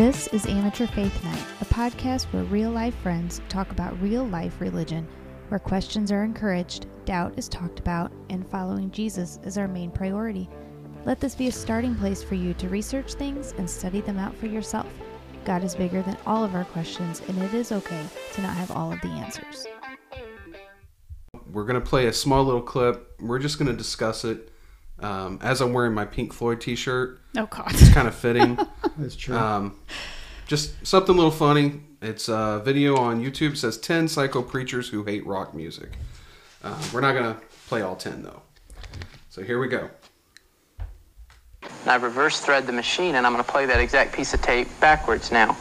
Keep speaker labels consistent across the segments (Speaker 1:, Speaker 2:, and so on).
Speaker 1: This is Amateur Faith Night, a podcast where real life friends talk about real life religion, where questions are encouraged, doubt is talked about, and following Jesus is our main priority. Let this be a starting place for you to research things and study them out for yourself. God is bigger than all of our questions, and it is okay to not have all of the answers.
Speaker 2: We're going to play a small little clip. We're just going to discuss it. Um, as I'm wearing my Pink Floyd t shirt,
Speaker 1: Oh, God.
Speaker 2: it's kind of fitting.
Speaker 3: That's true.
Speaker 2: Um, just something a little funny. It's a video on YouTube. It says 10 psycho preachers who hate rock music. Uh, we're not going to play all 10, though. So here we go.
Speaker 4: I reverse thread the machine, and I'm going to play that exact piece of tape backwards now.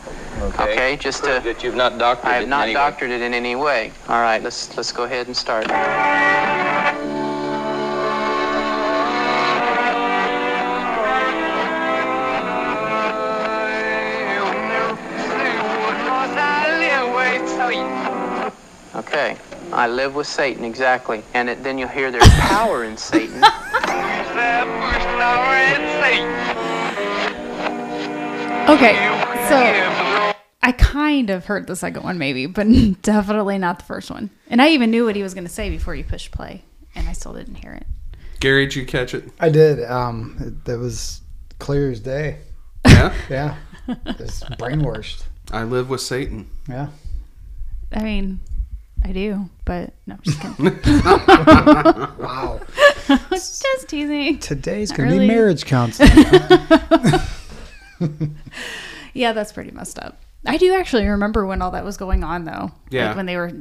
Speaker 4: Okay, just
Speaker 5: Prove
Speaker 4: to.
Speaker 5: that you've not doctored
Speaker 4: I
Speaker 5: it
Speaker 4: have
Speaker 5: in
Speaker 4: not
Speaker 5: any way.
Speaker 4: doctored it in any way. All right, let's let's go ahead and start. I live with Satan exactly, and it, then you'll hear there's power in Satan.
Speaker 6: Okay, so I kind of heard the second one, maybe, but definitely not the first one. And I even knew what he was going to say before you pushed play, and I still didn't hear it.
Speaker 2: Gary, did you catch it?
Speaker 3: I did. Um, it, that was clear as day.
Speaker 2: Yeah?
Speaker 3: Yeah, it's brainwashed.
Speaker 2: I live with Satan.
Speaker 3: Yeah,
Speaker 6: I mean, I do, but no, I'm just kidding.
Speaker 3: wow.
Speaker 6: just teasing.
Speaker 3: Today's
Speaker 6: Not
Speaker 3: gonna
Speaker 6: really.
Speaker 3: be marriage counseling.
Speaker 6: Yeah, that's pretty messed up. I do actually remember when all that was going on, though.
Speaker 2: Yeah.
Speaker 6: Like when they were.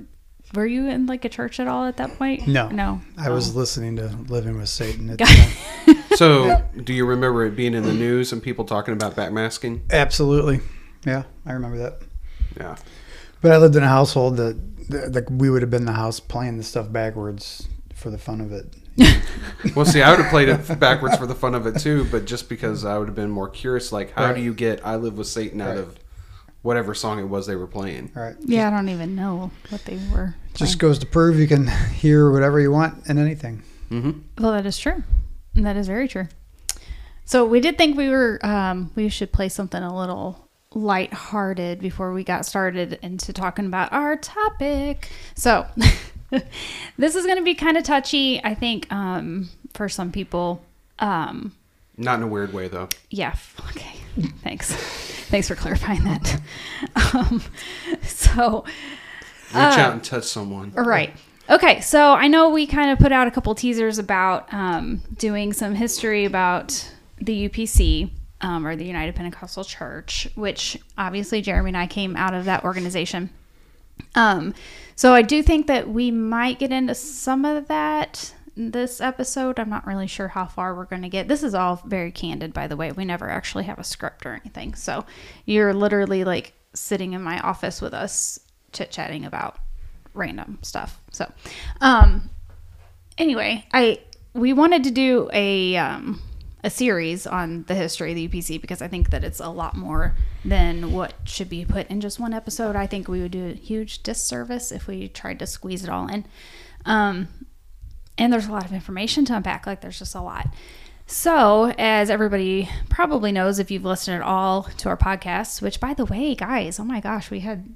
Speaker 6: Were you in like a church at all at that point?
Speaker 3: No.
Speaker 6: No.
Speaker 3: I was
Speaker 6: Oh.
Speaker 3: listening to Living with Satan. At the time.
Speaker 2: So, do you remember it being in the news and people talking about backmasking?
Speaker 3: Absolutely. Yeah, I remember that.
Speaker 2: Yeah.
Speaker 3: But I lived in a household that, that like we would have been in the house playing the stuff backwards for the fun of it.
Speaker 2: Well, see, I would have played it backwards for the fun of it too, but just because I would have been more curious, like, how
Speaker 3: Right.
Speaker 2: do you get "I Live with Satan" out
Speaker 3: Right.
Speaker 2: of whatever song it was they were playing?
Speaker 3: All right.
Speaker 6: Yeah, I don't even know what they were.
Speaker 3: Just goes to prove you can hear whatever you want in anything.
Speaker 2: Mm-hmm.
Speaker 6: Well, that is true. That is very true. So we did think we were um, we should play something a little light-hearted before we got started into talking about our topic. So this is going to be kind of touchy, I think, um, for some people. Um,
Speaker 2: Not in a weird way, though.
Speaker 6: yeah. Okay. Thanks. Thanks for clarifying that. Um, so.
Speaker 2: Reach out and touch someone.
Speaker 6: Right. Okay, so I know we kind of put out a couple teasers about um, doing some history about the UPC um, or the United Pentecostal Church, which obviously Jeremy and I came out of that organization. Um, so I do think that we might get into some of that this episode. I'm not really sure how far we're going to get. This is all very candid, by the way. We never actually have a script or anything. So you're literally like sitting in my office with us chit chatting about random stuff. So, um, anyway, I we wanted to do a um, a series on the history of the UPC because I think that it's a lot more than what should be put in just one episode. I think we would do a huge disservice if we tried to squeeze it all in. Um, and there's a lot of information to unpack. Like there's just a lot. So, as everybody probably knows, if you've listened at all to our podcast, which by the way, guys, oh my gosh, we had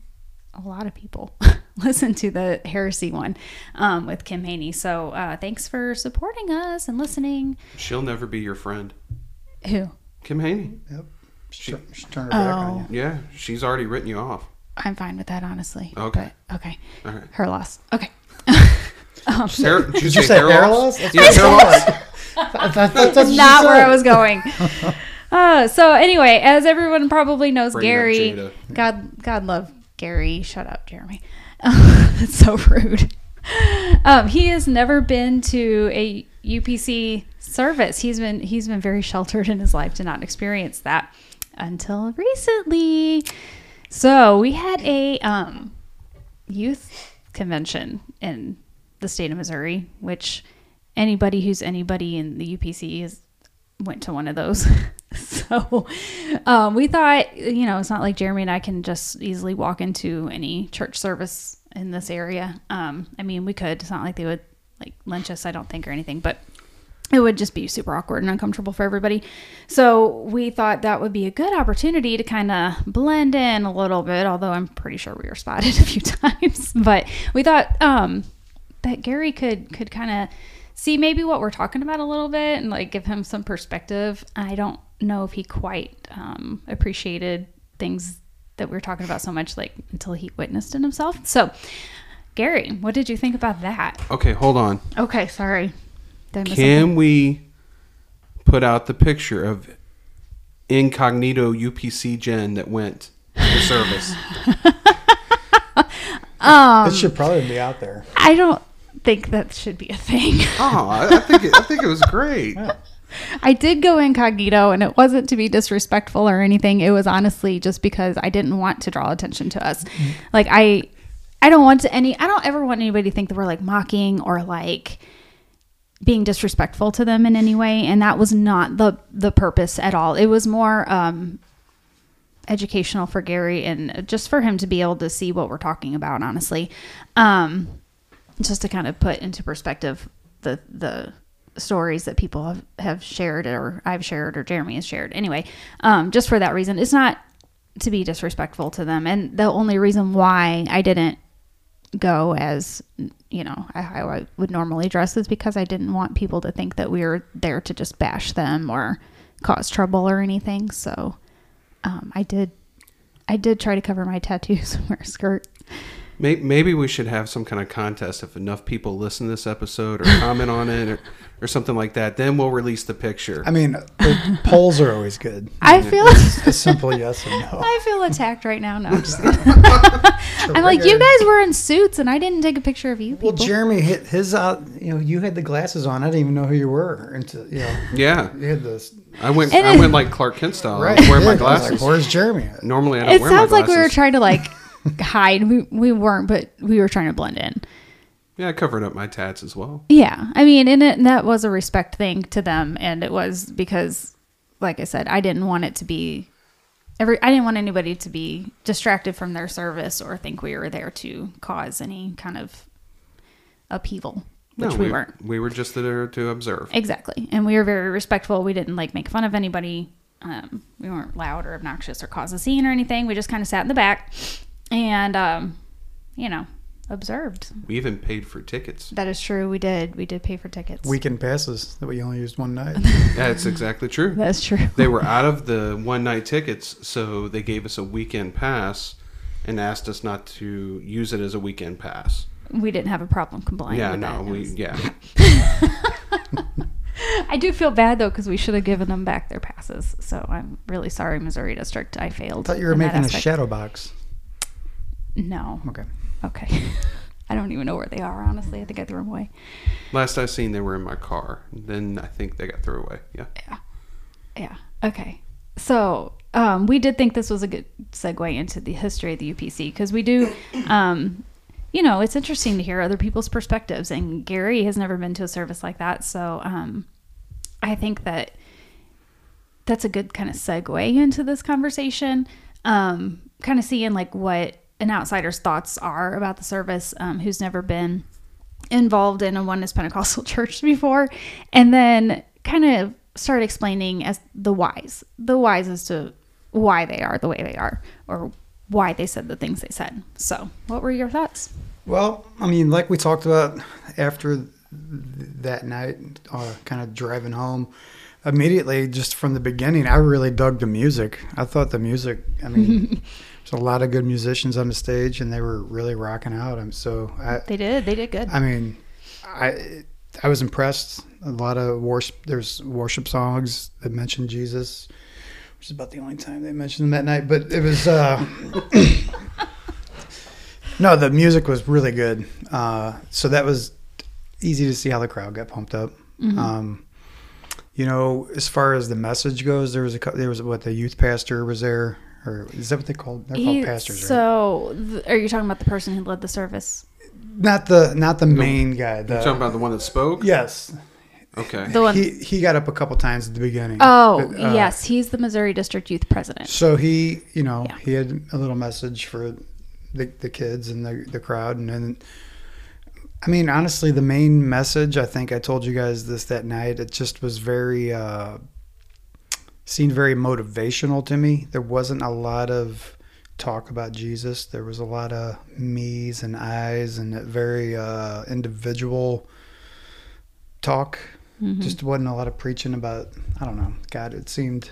Speaker 6: a lot of people listen to the heresy one um, with Kim Haney. So, uh, thanks for supporting us and listening.
Speaker 2: She'll never be your friend.
Speaker 6: Who?
Speaker 2: Kim Haney.
Speaker 3: Yep. She, she turned her back on you.
Speaker 2: Yeah, she's already written you off.
Speaker 6: I'm fine with that, honestly.
Speaker 2: Okay.
Speaker 6: But, okay.
Speaker 2: All right.
Speaker 6: Her loss. Okay.
Speaker 2: Hair, did you,
Speaker 3: Did you
Speaker 2: say,
Speaker 3: say
Speaker 2: hair
Speaker 3: hair
Speaker 2: loss?
Speaker 3: loss? That's
Speaker 2: Yeah, hair loss.
Speaker 3: thought. I thought that's
Speaker 6: Not where. I was going. Uh, so anyway, as everyone probably knows,
Speaker 2: Bring
Speaker 6: Gary, God, God love Gary. Shut up, Jeremy. That's so rude. Um, he has never been to a UPC service. He's been he's been very sheltered in his life to not experience that until recently. So we had a um, youth convention in the state of Missouri, which anybody who's anybody in the UPC is went to one of those. so um, we thought, you know, it's not like Jeremy and I can just easily walk into any church service in this area. Um, I mean, we could. It's not like they would like lynch us, I don't think, or anything. But it would just be super awkward and uncomfortable for everybody. So we thought that would be a good opportunity to kind of blend in a little bit, although I'm pretty sure we were spotted a few times. But we thought um, that Gary could could kind of see maybe what we're talking about a little bit and like give him some perspective. I don't know if he quite um, appreciated things that we were talking about so much like until he witnessed it himself. So Gary, what did you think about that?
Speaker 2: Okay, hold on.
Speaker 6: Okay, sorry. Did
Speaker 2: Can
Speaker 6: something?
Speaker 2: we put out the picture of incognito UPC Jen that went to service?
Speaker 6: Um,
Speaker 3: it should probably be out there.
Speaker 6: I don't think that should be a thing.
Speaker 2: oh, I, I think it, I think it was great.
Speaker 6: I did go incognito and it wasn't to be disrespectful or anything. It was honestly just because I didn't want to draw attention to us. Like I I don't want to any I don't ever want anybody to think that we're like mocking or like being disrespectful to them in any way and that was not the the purpose at all. It was more um educational for Gary and just for him to be able to see what we're talking about honestly. Um just to kind of put into perspective the the stories that people have, have shared or I've shared or Jeremy has shared. Anyway, um, just for that reason, it's not to be disrespectful to them. And the only reason why I didn't go as you know I, I would normally dress is because I didn't want people to think that we were there to just bash them or cause trouble or anything. So um, I did I did try to cover my tattoos and wear a skirt.
Speaker 2: May- Maybe we should have some kind of contest if enough people listen to this episode or comment on it or, or something like that. Then we'll release the picture.
Speaker 3: I mean, the polls are always good.
Speaker 6: I feel
Speaker 3: A simple yes or no.
Speaker 6: I feel attacked right now. No, I'm just. I'm like, you guys were in suits, and I didn't take a picture of you people.
Speaker 3: Well, Jeremy hit his out. You know, you had the glasses on. I didn't even know who you were until you know
Speaker 2: yeah,
Speaker 3: you had this.
Speaker 2: I went.
Speaker 6: And
Speaker 2: I
Speaker 6: it-
Speaker 2: went like Clark Kent style.
Speaker 3: Right.
Speaker 2: was wearing my glasses.
Speaker 3: Like, Where's Jeremy?
Speaker 2: Normally, I don't
Speaker 6: it
Speaker 2: wear my
Speaker 6: sounds like we were trying to like hide. We we weren't, but we were trying to blend in.
Speaker 2: Yeah, I covered up my tats as well.
Speaker 6: Yeah, I mean, and it, that was a respect thing to them, and it was because, like I said, I didn't want it to be. Every, I didn't want anybody to be distracted from their service or think we were there to cause any kind of upheaval, which
Speaker 2: no,
Speaker 6: we, weren't.
Speaker 2: We were just there to observe.
Speaker 6: Exactly. And we were very respectful. We didn't like make fun of anybody. Um, we weren't loud or obnoxious or cause a scene or anything. We just kind of sat in the back and, um, you know, observed.
Speaker 2: We even paid for tickets.
Speaker 6: That is true. We did. We did pay for tickets.
Speaker 3: Weekend passes that we only used one night.
Speaker 2: That's exactly true.
Speaker 6: That's true.
Speaker 2: They were out of the one night tickets, so they gave us a weekend pass and asked us not to use it as a weekend pass.
Speaker 6: We didn't have a problem complying.
Speaker 2: yeah,
Speaker 6: with
Speaker 2: no,
Speaker 6: that.
Speaker 2: We yeah.
Speaker 6: I do feel bad though because we should have given them back their passes. So I'm really sorry, Missouri District. I failed.
Speaker 3: I thought you were making a shadow box.
Speaker 6: No.
Speaker 3: Okay.
Speaker 6: Okay. I don't even know where they are. Honestly, I think I threw them away.
Speaker 2: Last I seen, they were in my car. Then I think they got thrown away. Yeah.
Speaker 6: Yeah. Yeah. Okay. So um, we did think this was a good segue into the history of the UPC because we do, um, you know, it's interesting to hear other people's perspectives. And Gary has never been to a service like that, so um, I think that that's a good kind of segue into this conversation. Um, kind of seeing like what an outsider's thoughts are about the service, um, who's never been involved in a oneness Pentecostal church before, and then kind of start explaining as the whys, the whys as to why they are the way they are, or why they said the things they said. So, what were your thoughts?
Speaker 3: Well, I mean, like we talked about after that night, uh, kind of driving home, immediately, just from the beginning, I really dug the music. I thought the music, I mean, a lot of good musicians on the stage, and they were really rocking out. I'm so, I,
Speaker 6: They did. They did good.
Speaker 3: I mean, I I was impressed. A lot of worship. There's worship songs that mention Jesus, which is about the only time they mentioned him that night. But it was. Uh, no, the music was really good. Uh, so that was easy to see how the crowd got pumped up. Um, you know, as far as the message goes, there was a there was what the youth pastor was there, or is that what they called? They're called
Speaker 6: He-
Speaker 3: pastors, right?
Speaker 6: so, th- are you talking about the person who led the service?
Speaker 3: Not the not the main guy. The,
Speaker 2: You talking about the one that spoke?
Speaker 3: yes,
Speaker 2: Okay.
Speaker 6: The one
Speaker 3: he he got up a couple times at the beginning.
Speaker 6: Oh,
Speaker 3: But, uh,
Speaker 6: yes, he's the Missouri District Youth President.
Speaker 3: So he, you know,
Speaker 6: Yeah.
Speaker 3: he had a little message for the, the kids and the, the crowd, and then I mean, honestly, the main message, I think I told you guys this that night, it just was very, uh, seemed very motivational to me. There wasn't a lot of talk about Jesus. There was a lot of me's and I's and very uh, individual talk. Just wasn't a lot of preaching about, I don't know, God, it seemed.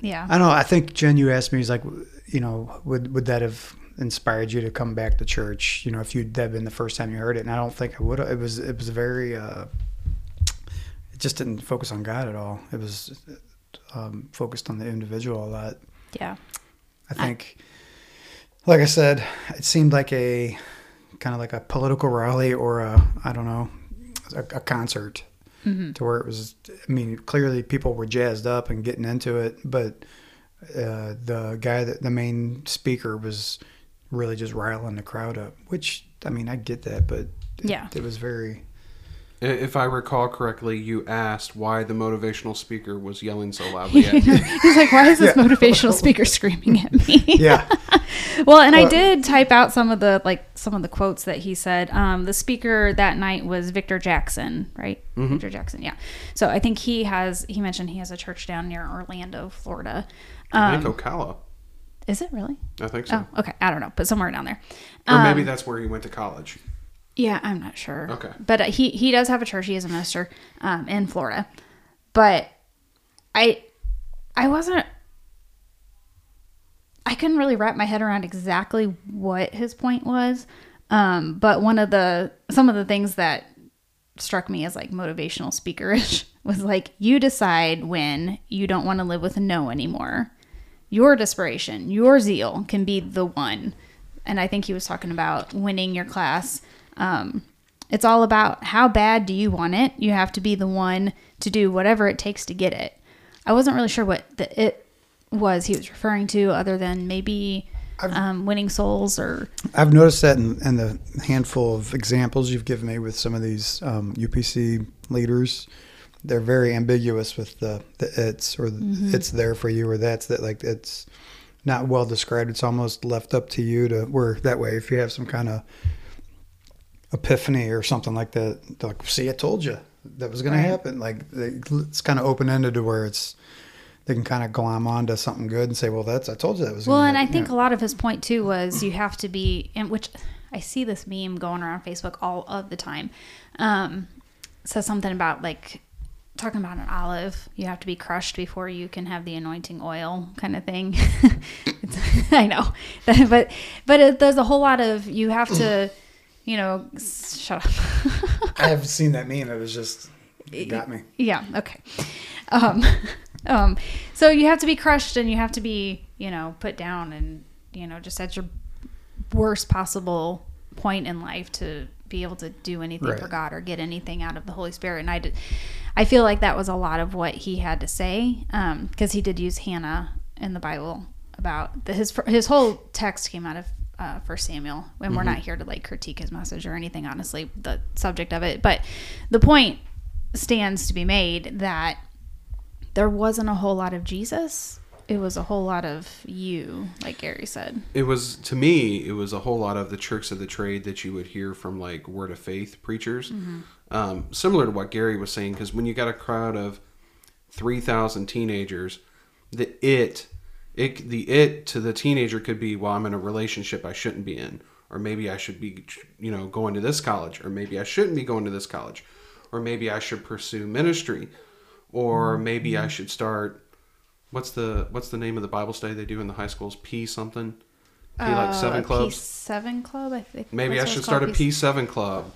Speaker 6: Yeah.
Speaker 3: I don't know. I think Jen, you asked me, he's like, you know, would would that have inspired you to come back to church? You know, if you'd that been the first time you heard it, and I don't think I would. It was it was very. Uh, it just didn't focus on God at all. It was um, focused on the individual a lot.
Speaker 6: Yeah.
Speaker 3: I think, like I said, it seemed like a kind of like a political rally or a I don't know, a, a concert, to where it was. I mean, clearly people were jazzed up and getting into it, but uh, the guy that the main speaker was really just riling the crowd up. Which I mean, I get that, but it,
Speaker 6: Yeah.
Speaker 3: it was very.
Speaker 2: I- If I recall correctly, you asked why the motivational speaker was yelling so loudly at you.
Speaker 6: He's like, why is this motivational speaker screaming at me?
Speaker 3: Yeah,
Speaker 6: Well, and I did type out some of the like some of the quotes that he said. Um, the speaker that night was Victor Jackson, right? Victor Jackson, yeah. So I think he has. He mentioned he has a church down near Orlando, Florida.
Speaker 2: I
Speaker 6: Um,
Speaker 2: think Ocala.
Speaker 6: is it really?
Speaker 2: I think so.
Speaker 6: Oh, okay. I don't know, but somewhere down there.
Speaker 2: Or maybe
Speaker 6: Um,
Speaker 2: that's where he went to college.
Speaker 6: Yeah, I'm not sure.
Speaker 2: Okay.
Speaker 6: but uh, he he does have a church. He is a minister um, in Florida, but I I wasn't. I couldn't really wrap my head around exactly what his point was, um, but one of the some of the things that struck me as like motivational speakerish was like you decide when you don't want to live with a no anymore. Your desperation, your zeal can be the one. And I think he was talking about winning your class. Um, it's all about how bad do you want it? You have to be the one to do whatever it takes to get it. I wasn't really sure what the it was he was referring to, other than maybe um, winning souls or
Speaker 3: I've noticed that in, in the handful of examples you've given me with some of these um, UPC leaders. They're very ambiguous with the, the it's or the, it's there for you or that's that like it's not well described. It's almost left up to you to where that way if you have some kind of epiphany or something like that, they're like see, I told you that was going
Speaker 6: Right.
Speaker 3: to happen. Like they, it's kind of open ended to where it's they can kind of glom onto something good and say, well, that's I told you that was.
Speaker 6: Well, and I think
Speaker 3: Yeah.
Speaker 6: a lot of his point too was you have to be, and which I see this meme going around Facebook all of the time. Um, says something about like talking about an olive, you have to be crushed before you can have the anointing oil, kind of thing. it's, I know, but but it, there's a whole lot of you have to, you know, shut up.
Speaker 3: I have seen that meme. It was just it got me.
Speaker 6: Yeah. Okay. Um, um, so you have to be crushed and you have to be, you know, put down and, you know, just at your worst possible point in life to be able to do anything for God or get anything out of the Holy Spirit. And I did, I feel like that was a lot of what he had to say. Um, cause he did use Hannah in the Bible about the, his, his whole text came out of, uh, First Samuel, and we're not here to like critique his message or anything, honestly, the subject of it. But the point stands to be made that there wasn't a whole lot of Jesus. It was a whole lot of you, like Gary said.
Speaker 2: It was to me, it was a whole lot of the tricks of the trade that you would hear from like word of faith preachers, um, similar to what Gary was saying. Because when you got a crowd of three thousand teenagers, the it, it, the it to the teenager could be, well, I'm in a relationship I shouldn't be in, or maybe I should be, you know, going to this college, or maybe I shouldn't be going to this college, or maybe I should pursue ministry, or mm-hmm. maybe I mm-hmm. should start. What's the what's the name of the Bible study they do in the high schools? P something. P like uh, seven clubs.
Speaker 6: Peace Seven Club, I think.
Speaker 2: Maybe I should start a
Speaker 6: Peace-
Speaker 2: P7 club.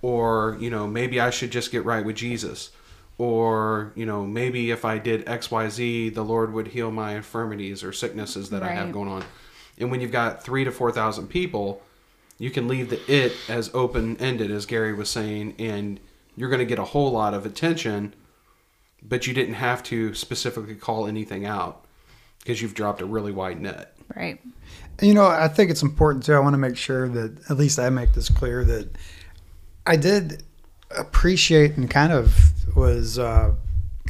Speaker 2: Or, you know, maybe I should just get right with Jesus. Or, you know, maybe if I did XYZ, the Lord would heal my infirmities or sicknesses that I have going on. And when you've got three to 4,000 people, you can leave the it as open ended, as Gary was saying, and you're going to get a whole lot of attention, but you didn't have to specifically call anything out because you've dropped a really wide net.
Speaker 6: Right.
Speaker 3: You know, I think it's important too. I want to make sure that at least I make this clear that I did appreciate and kind of was uh,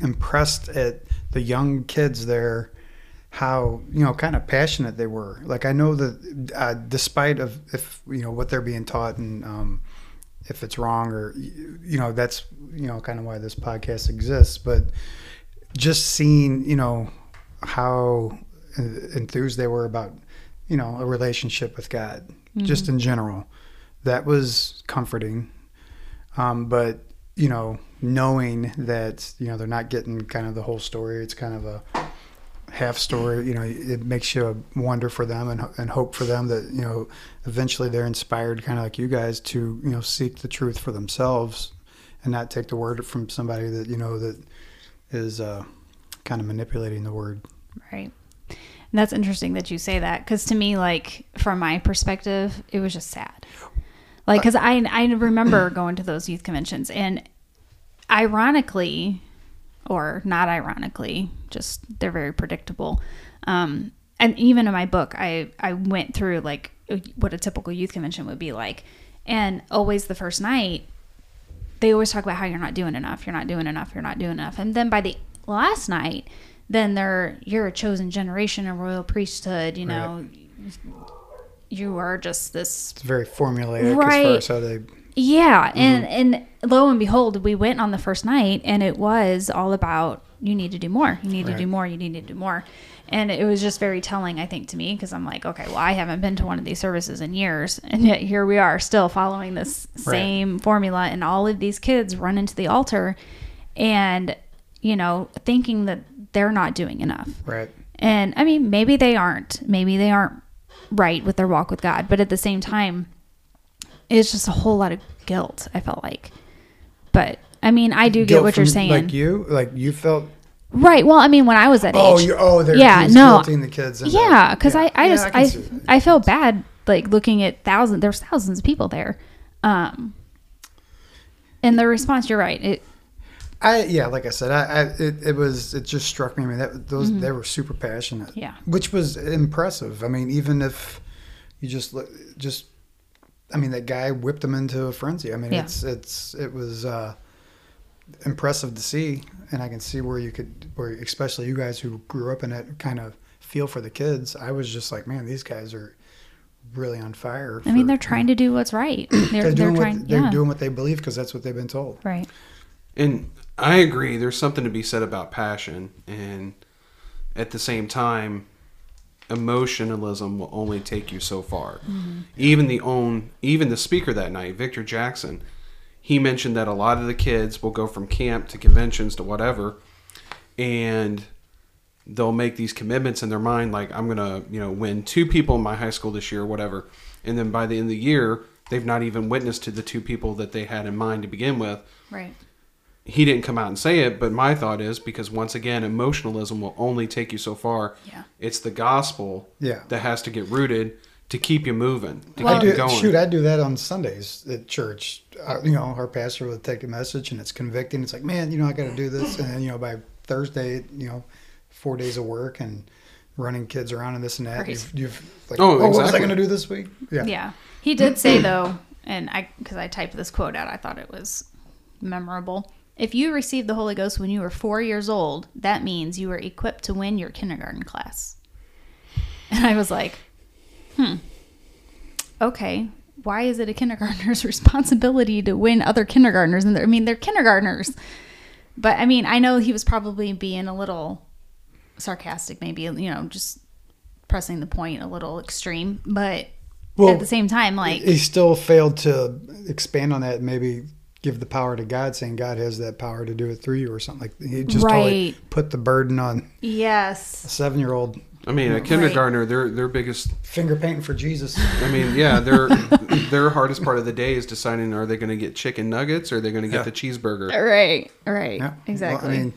Speaker 3: impressed at the young kids there, how you know kind of passionate they were. Like I know that uh, despite of if you know what they're being taught and um, if it's wrong or you know that's you know kind of why this podcast exists but just seeing you know how enthused they were about you know a relationship with god mm-hmm. just in general that was comforting um, but you know knowing that you know they're not getting kind of the whole story it's kind of a half story you know it makes you wonder for them and, and hope for them that you know eventually they're inspired kind of like you guys to you know seek the truth for themselves and not take the word from somebody that you know that is uh, kind of manipulating the word.
Speaker 6: Right. And that's interesting that you say that because to me like from my perspective it was just sad like because i i remember going to those youth conventions and ironically or not ironically, just they're very predictable. Um, and even in my book, I I went through like what a typical youth convention would be like, and always the first night, they always talk about how you're not doing enough, you're not doing enough, you're not doing enough, and then by the last night, then they're you're a chosen generation, a royal priesthood, you know. Right. You are just this.
Speaker 3: It's very formulaic right. as far as how they
Speaker 6: yeah, mm-hmm. and and lo and behold, we went on the first night, and it was all about you need to do more, you need right. to do more, you need to do more, and it was just very telling, I think, to me because I'm like, okay, well, I haven't been to one of these services in years, and yet here we are still following this same right. formula, and all of these kids run into the altar, and you know, thinking that they're not doing enough,
Speaker 3: right?
Speaker 6: And I mean, maybe they aren't, maybe they aren't right with their walk with God, but at the same time it's just a whole lot of guilt. I felt like, but I mean, I do get what you're saying.
Speaker 3: Like you, like you felt.
Speaker 6: Right. Well, I mean, when I was that
Speaker 3: oh,
Speaker 6: age.
Speaker 3: You, oh, they're yeah, no, the kids.
Speaker 6: Yeah, because yeah. I, I yeah, just, I, I, I, felt bad like looking at thousands. There's thousands of people there, um, and the response. You're right. It.
Speaker 3: I yeah, like I said, I, I it, it was it just struck me. I mean, that those mm-hmm. they were super passionate.
Speaker 6: Yeah.
Speaker 3: Which was impressive. I mean, even if you just just I mean, that guy whipped them into a frenzy. I mean, yeah. it's it's it was uh, impressive to see, and I can see where you could, where especially you guys who grew up in it, kind of feel for the kids. I was just like, man, these guys are really on fire.
Speaker 6: I mean, they're trying to do what's right. They're, they're doing
Speaker 3: they're
Speaker 6: trying,
Speaker 3: what, they're doing what they believe because that's what they've been told.
Speaker 6: Right.
Speaker 2: And I agree. There's something to be said about passion, and at the same time, emotionalism will only take you so far. Mm-hmm. Even the own even the speaker that night, Victor Jackson, he mentioned that a lot of the kids will go from camp to conventions to whatever and they'll make these commitments in their mind like I'm going to, you know, win two people in my high school this year or whatever. And then by the end of the year, they've not even witnessed to the two people that they had in mind to begin with.
Speaker 6: Right
Speaker 2: he didn't come out and say it, but my thought is because once again, emotionalism will only take you so far.
Speaker 6: Yeah.
Speaker 2: It's the gospel
Speaker 3: yeah.
Speaker 2: that has to get rooted to keep you moving, to
Speaker 3: well, keep you going. Shoot, I do that on Sundays at church. Uh, you know, our pastor will take a message and it's convicting. It's like, man, you know, I got to do this. And then, you know, by Thursday, you know, four days of work and running kids around and this and that. Right. You've, you've like, oh, oh exactly. what was I going to do this week?
Speaker 6: Yeah. Yeah. He did say though, and I, cause I typed this quote out, I thought it was memorable if you received the Holy Ghost when you were four years old, that means you were equipped to win your kindergarten class. And I was like, hmm, okay, why is it a kindergartner's responsibility to win other kindergartners? And I mean, they're kindergartners. But I mean, I know he was probably being a little sarcastic, maybe, you know, just pressing the point a little extreme. But well, at the same time, like.
Speaker 3: He still failed to expand on that, maybe give the power to God, saying God has that power to do it through you or something. Like that. he just right. totally put the burden on.
Speaker 6: Yes.
Speaker 3: A seven year old.
Speaker 2: I mean, a kindergartner, right. their their biggest
Speaker 3: finger painting for Jesus.
Speaker 2: I mean, yeah, their their hardest part of the day is deciding are they going to get chicken nuggets or are they going to get yeah. the cheeseburger.
Speaker 6: Right, right, yeah. exactly. Well, I mean,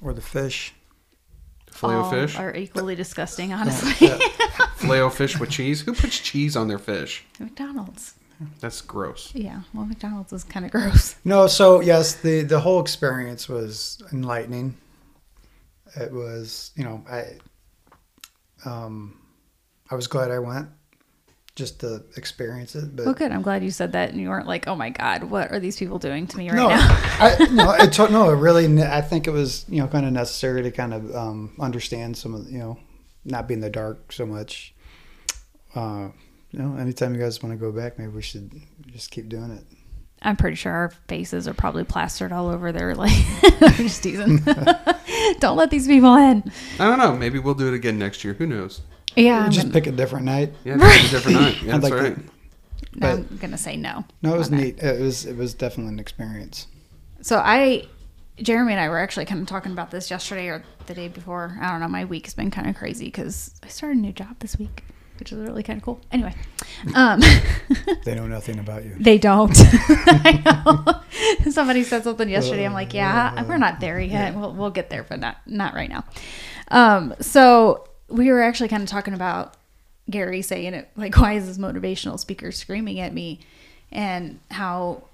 Speaker 3: or the fish.
Speaker 2: Filet fish
Speaker 6: are equally disgusting, honestly. Yeah.
Speaker 2: Filet fish with cheese. Who puts cheese on their fish?
Speaker 6: McDonald's.
Speaker 2: That's gross.
Speaker 6: Yeah, well, McDonald's is kind of gross.
Speaker 3: No, so yes, the the whole experience was enlightening. It was, you know, I um I was glad I went just to experience it. But
Speaker 6: well, good. I'm glad you said that, and you weren't like, "Oh my God, what are these people doing to me right no, now?"
Speaker 3: I, no, it took no. It really, I think it was you know kind of necessary to kind of um, understand some of you know not be in the dark so much. Uh, you know, anytime you guys want to go back, maybe we should just keep doing it.
Speaker 6: I'm pretty sure our faces are probably plastered all over there. Like, I'm just teasing. Don't let these people in.
Speaker 2: I don't know. Maybe we'll do it again next year. Who knows?
Speaker 6: Yeah, I'm,
Speaker 3: just
Speaker 6: gonna,
Speaker 3: pick a different night.
Speaker 2: Yeah, it's a different night. Yeah,
Speaker 3: I'd
Speaker 2: that's
Speaker 3: like
Speaker 2: right.
Speaker 3: to-
Speaker 6: I'm gonna say no.
Speaker 3: No, it was
Speaker 6: on that.
Speaker 3: neat. It was it was definitely an experience.
Speaker 6: So I, Jeremy and I were actually kind of talking about this yesterday or the day before. I don't know. My week's been kind of crazy because I started a new job this week, which is really kind of cool. Anyway, um,
Speaker 3: They know nothing about you.
Speaker 6: they don't. I know. Somebody said something yesterday. I'm like, yeah, we're not there yet. We'll we'll get there, but not not right now. Um, so we were actually kind of talking about Gary saying it like, why is this motivational speaker screaming at me, and how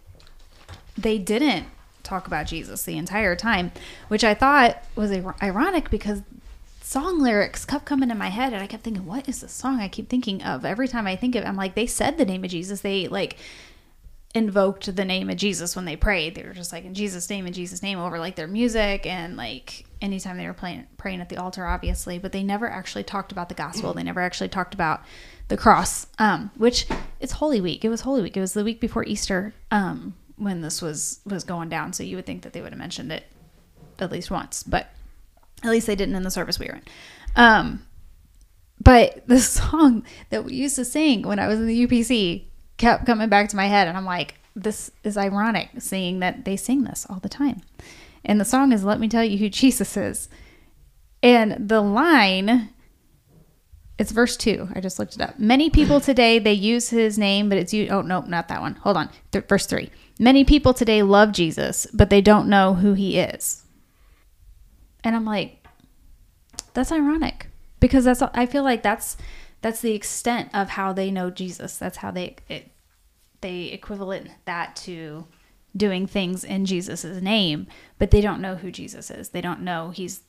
Speaker 6: they didn't talk about Jesus the entire time, which I thought was ironic because song lyrics kept coming in my head and I kept thinking, what is the song I keep thinking of? Every time I think of it, I'm like, they said the name of Jesus. They like invoked the name of Jesus when they prayed. They were just like in Jesus' name, in Jesus' name over like their music and like anytime they were playing praying at the altar, obviously. But they never actually talked about the gospel. They never actually talked about the cross. Um, which it's Holy Week. It was Holy Week. It was the week before Easter, um, when this was was going down. So you would think that they would have mentioned it at least once, but at least they didn't in the service we were in. Um, but the song that we used to sing when I was in the UPC kept coming back to my head, and I'm like, this is ironic seeing that they sing this all the time. And the song is "Let Me Tell You Who Jesus Is," and the line. It's verse two. I just looked it up. Many people today they use his name, but it's you. Oh no, not that one. Hold on. Th- verse three. Many people today love Jesus, but they don't know who he is. And I'm like, that's ironic because that's I feel like that's that's the extent of how they know Jesus. That's how they it, they equivalent that to doing things in Jesus's name, but they don't know who Jesus is. They don't know he's,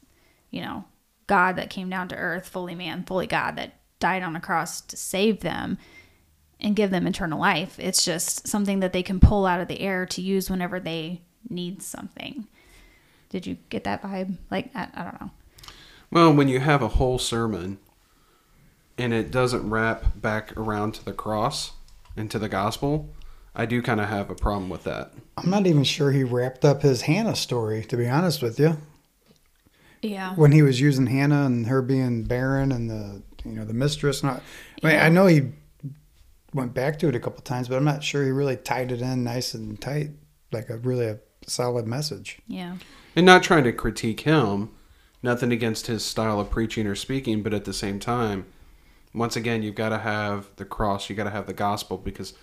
Speaker 6: you know, God that came down to earth, fully man, fully God that died on a cross to save them and give them eternal life. It's just something that they can pull out of the air to use whenever they need something. Did you get that vibe? Like I, I don't know.
Speaker 2: Well, when you have a whole sermon and it doesn't wrap back around to the cross and to the gospel, I do kind of have a problem with that.
Speaker 3: I'm not even sure he wrapped up his Hannah story, to be honest with you.
Speaker 6: Yeah.
Speaker 3: When he was using Hannah and her being barren and the you know the mistress. Not, I mean, I know he went back to it a couple times, but I'm not sure he really tied it in nice and tight, like a really a solid message.
Speaker 6: Yeah.
Speaker 2: And not trying to critique him, nothing against his style of preaching or speaking, but at the same time, once again, you've got to have the cross, you got to have the gospel because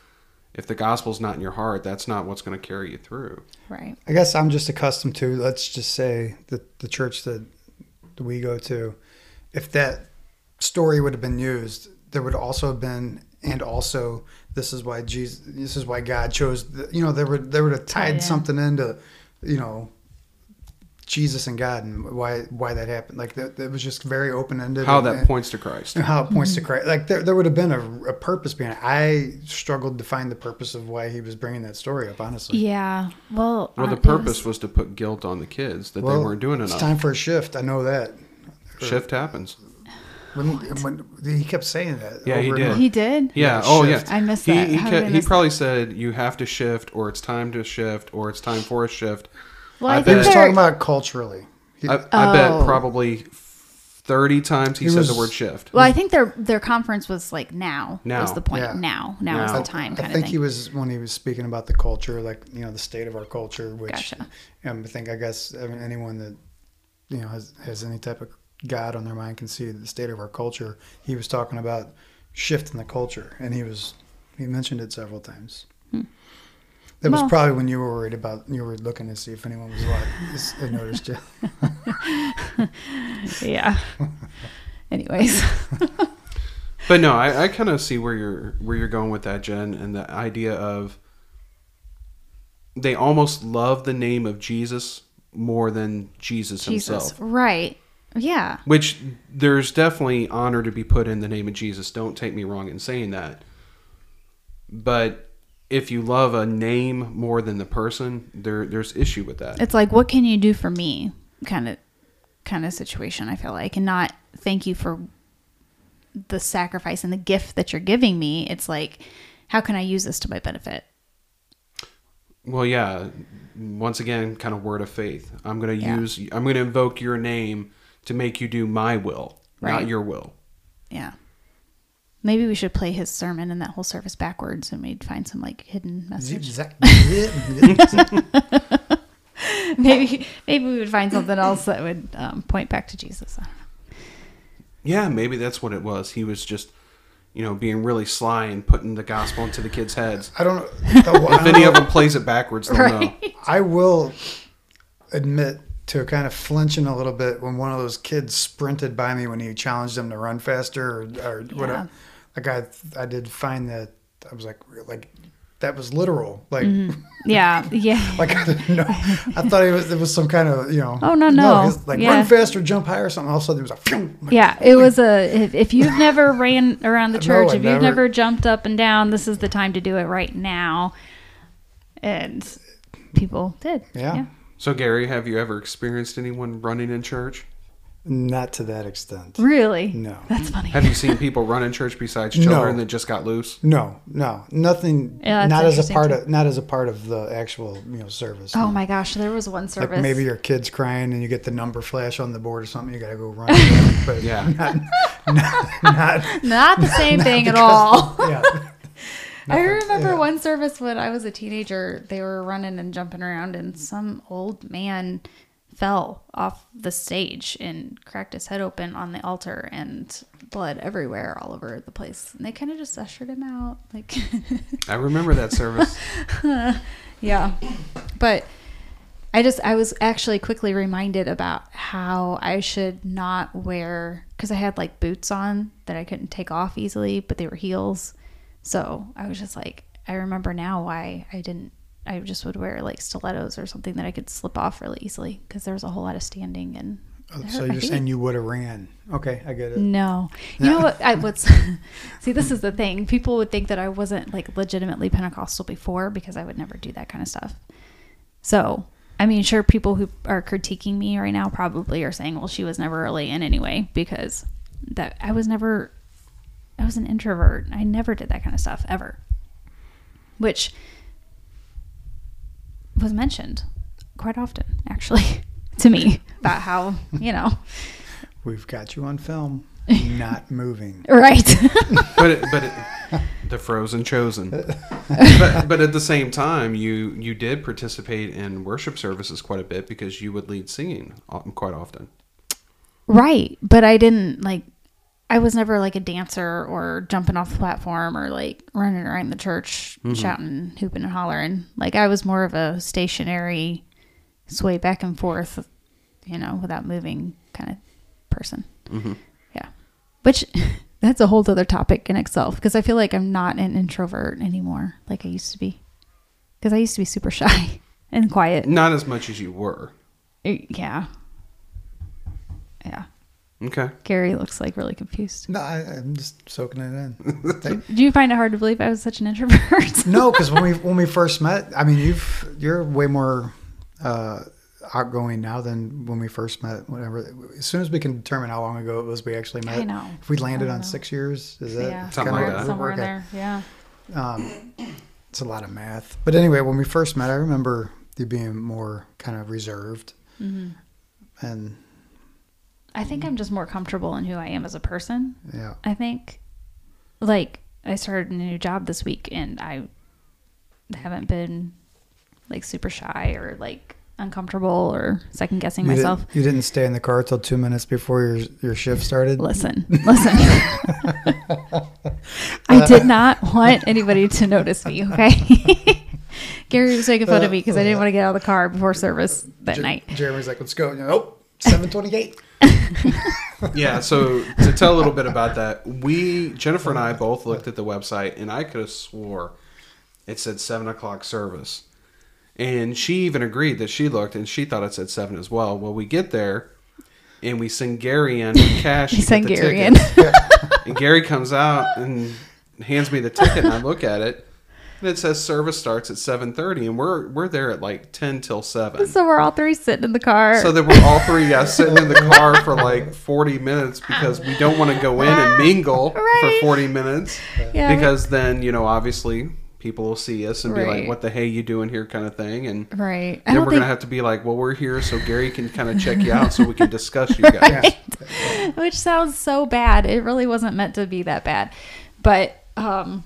Speaker 2: if the gospel's not in your heart, that's not what's going to carry you through.
Speaker 6: Right.
Speaker 3: I guess I'm just accustomed to, let's just say, the, the church that we go to, if that story would have been used, there would also have been, and also, this is why Jesus, this is why God chose, you know, they would, they would have oh, tied
Speaker 6: yeah.
Speaker 3: something into, you know, Jesus and God and why why that happened. Like that, that was just very open ended.
Speaker 2: How that points to Christ.
Speaker 3: and how it points to mm-hmm. Christ. Like there, there would have been a, a purpose behind it. I struggled to find the purpose of why he was bringing that story up. Honestly,
Speaker 6: Yeah. Well.
Speaker 2: Well, the purpose was to put guilt on the kids that they weren't doing enough.
Speaker 3: It's
Speaker 2: enough.
Speaker 3: time for a shift. I know that.
Speaker 2: Shift happens.
Speaker 3: When, when he kept saying that.
Speaker 2: Yeah, he
Speaker 3: over and
Speaker 2: did.
Speaker 3: over.
Speaker 6: He did.
Speaker 2: Yeah.
Speaker 3: Yeah,
Speaker 2: Oh, yeah.
Speaker 6: I missed
Speaker 2: He
Speaker 6: that.
Speaker 2: he,
Speaker 6: How did I
Speaker 2: he
Speaker 6: miss that?
Speaker 2: probably said you have to shift, or it's time to shift, or it's time for a shift.
Speaker 6: Well,
Speaker 2: I
Speaker 6: I,
Speaker 2: bet-
Speaker 3: He
Speaker 6: think
Speaker 3: was
Speaker 6: they're-
Speaker 3: talking about culturally. He,
Speaker 2: I, I bet
Speaker 6: Oh.
Speaker 2: probably thirty times he,
Speaker 3: He
Speaker 2: said
Speaker 3: was-
Speaker 2: the word shift.
Speaker 6: Well, I think their their conference was like now.
Speaker 2: Now.
Speaker 6: was the point.
Speaker 3: Yeah.
Speaker 6: Now. Now is the time.
Speaker 3: I
Speaker 6: Kind
Speaker 3: think
Speaker 6: of thing.
Speaker 3: he was when he was speaking about the culture, like you know the state of our culture, which
Speaker 6: Gotcha.
Speaker 3: um, I think I guess I mean, anyone that you know has has any type of God on their mind can see the state of our culture. He was talking about shifting the culture, and he was he mentioned it several times. That was
Speaker 6: Hmm.
Speaker 3: Probably when you were worried about you were looking to see if anyone was what had noticed you.
Speaker 6: yeah. Anyways.
Speaker 2: But no, I, I kind of see where you're where you're going with that, Jen, and the idea of they almost love the name of Jesus more than Jesus,
Speaker 6: Jesus.
Speaker 2: himself.
Speaker 6: Right. Yeah.
Speaker 2: Which there's definitely honor to be put in the name of Jesus. Don't take me wrong in saying that. But if you love a name more than the person, there there's issue with that.
Speaker 6: It's like, what can you do for me? Kind of, kind of situation. I feel like, and not thank you for the sacrifice and the gift that you're giving me. It's like, how can I use this to my benefit?
Speaker 2: Well, yeah. Once again, kind of word of faith. I'm going to
Speaker 6: Yeah.
Speaker 2: use. I'm going to invoke your name to make you do my will,
Speaker 6: Right.
Speaker 2: not your will.
Speaker 6: Yeah. Maybe we should play his sermon and that whole service backwards and we'd find some like hidden message. maybe maybe we would find something else that would um, point back to Jesus. I don't know.
Speaker 2: Yeah, maybe that's what it was. He was just, you know, being really sly and putting the gospel into the kids' heads.
Speaker 3: I don't know. the-
Speaker 2: If any of them plays it backwards, they'll know.
Speaker 3: I will admit to kind of flinching a little bit when one of those kids sprinted by me when he challenged them to run faster or, or whatever. Like I, I did find that I was like, like that was literal. Like, mm-hmm.
Speaker 6: Yeah, yeah.
Speaker 3: like I didn't know. I thought it was it was some kind of you know.
Speaker 6: Oh, no, no.
Speaker 3: it's like
Speaker 6: Yeah.
Speaker 3: run faster, jump higher, or something. All of a sudden it was a. like,
Speaker 6: Yeah, it was a. If, if you've never ran around the church,
Speaker 3: I
Speaker 6: if you've
Speaker 3: never-
Speaker 6: never jumped up and down, this is the time to do it right now. And people did.
Speaker 3: Yeah.
Speaker 2: So, Gary, have you ever experienced anyone running in church?
Speaker 3: Not to that extent.
Speaker 6: Really?
Speaker 3: No.
Speaker 6: That's funny.
Speaker 2: Have you seen people run in church besides
Speaker 3: No.
Speaker 2: children that just got loose?
Speaker 3: No, no, nothing.
Speaker 6: Yeah,
Speaker 3: not as a part
Speaker 6: too.
Speaker 3: of not as a part of the actual you know service.
Speaker 6: Oh my gosh, there was one service.
Speaker 3: Like maybe your kid's crying and you get the number flash on the board or something. You got to go run. but
Speaker 2: Yeah.
Speaker 3: not, not, not
Speaker 6: Not the same thing at all.
Speaker 3: yeah.
Speaker 6: I remember
Speaker 3: yeah.
Speaker 6: one service when I was a teenager, they were running and jumping around, and some old man fell off the stage and cracked his head open on the altar, and blood everywhere, all over the place. And they kind of just ushered him out, like,
Speaker 2: I remember that service.
Speaker 6: yeah. But I just, I was actually quickly reminded about how I should not wear, because I had like boots on that I couldn't take off easily, but they were heels. So I was just like, I remember now why I didn't, I just would wear like stilettos or something that I could slip off really easily because there was a whole lot of standing and. it oh, So
Speaker 3: you're saying you would have ran? Okay, I get it.
Speaker 6: No. You know what? I what's see. This is the thing. People would think that I wasn't like legitimately Pentecostal before because I would never do that kind of stuff. So, I mean, sure, people who are critiquing me right now probably are saying, "Well, she was never really in anyway," because that I was never. I was an introvert. I never did that kind of stuff ever. Which was mentioned quite often, actually, to me about how you know.
Speaker 3: We've got you on film, not moving.
Speaker 6: Right.
Speaker 2: but it, but it, the frozen chosen. But but at the same time, you you did participate in worship services quite a bit because you would lead singing uh, quite often.
Speaker 6: Right. But I didn't like I was never like a dancer or jumping off the platform or like running around the church mm-hmm. shouting, hooping and hollering. Like I was more of a stationary sway back and forth, you know, without moving kind of person. Mm-hmm. Yeah. Which that's a whole other topic in itself because I feel like I'm not an introvert anymore like I used to be. Because I used to be super shy and quiet.
Speaker 2: Not as much as you were.
Speaker 6: Uh, yeah. Yeah.
Speaker 2: Okay.
Speaker 6: Gary looks like really confused.
Speaker 3: No, I, I'm just soaking it in. Thank-
Speaker 6: Do you find it hard to believe I was such an introvert?
Speaker 3: no, because when we when we first met, I mean, you've you're way more uh, outgoing now than when we first met. Whatever. As soon as we can determine how long ago it was we actually met.
Speaker 6: I know.
Speaker 3: If we landed on
Speaker 6: know.
Speaker 3: six years, is that
Speaker 6: yeah,
Speaker 2: Something
Speaker 3: kinda
Speaker 2: like that.
Speaker 6: somewhere
Speaker 3: okay.
Speaker 6: there. Yeah.
Speaker 3: Um, it's a lot of math. But anyway, when we first met, I remember you being more kind of reserved,
Speaker 6: Mm-hmm.
Speaker 3: and
Speaker 6: I think I'm just more comfortable in who I am as a person.
Speaker 3: yeah,
Speaker 6: I think, like, I started a new job this week, and I haven't been like super shy or like uncomfortable or second guessing
Speaker 3: you
Speaker 6: myself.
Speaker 3: Didn't, you didn't stay in the car till two minutes before your your shift started.
Speaker 6: Listen, listen. I did not want anybody to notice me. Okay. Gary was making fun of me because I didn't want to get out of the car before service that
Speaker 3: Jer-
Speaker 6: night.
Speaker 3: Jeremy's like, "Let's go." Nope. oh, 728.
Speaker 2: Yeah. So to tell a little bit about that, we Jennifer and I both looked at the website, and I could have swore it said seven o'clock service, and she even agreed that she looked and she thought it said seven as well. Well, we get there. And we send Gary in cash.
Speaker 6: Sent Gary in.
Speaker 2: and Gary comes out and hands me the ticket, and I look at it, And it says service starts at seven thirty, and we're we're there at like ten till seven.
Speaker 6: So we're all three sitting in the car.
Speaker 2: So that we're all three yeah, sitting in the car for like 40 minutes because we don't want to go in and mingle
Speaker 6: Right.
Speaker 2: for 40 minutes.
Speaker 6: Yeah.
Speaker 2: Because then, you know, obviously people will see us and be like, what the hey you doing here kind of thing. And
Speaker 6: right. I
Speaker 2: then we're
Speaker 6: think
Speaker 2: going to have to be like, well, we're here so Gary can kind of check you out so we can discuss you guys.
Speaker 3: Yeah.
Speaker 6: which sounds so bad. It really wasn't meant to be that bad. But um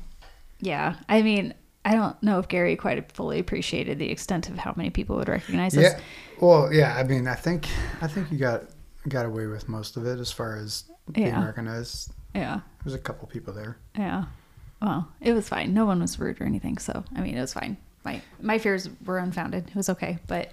Speaker 6: yeah, I mean, I don't know if Gary quite fully appreciated the extent of how many people would recognize us.
Speaker 3: Yeah. Well, yeah. I mean, I think I think you got got away with most of it as far as being
Speaker 6: Yeah.
Speaker 3: recognized.
Speaker 6: Yeah.
Speaker 3: There's a couple people there.
Speaker 6: Yeah. Well, it was fine. No one was rude or anything, so I mean, it was fine. My my fears were unfounded. It was okay, but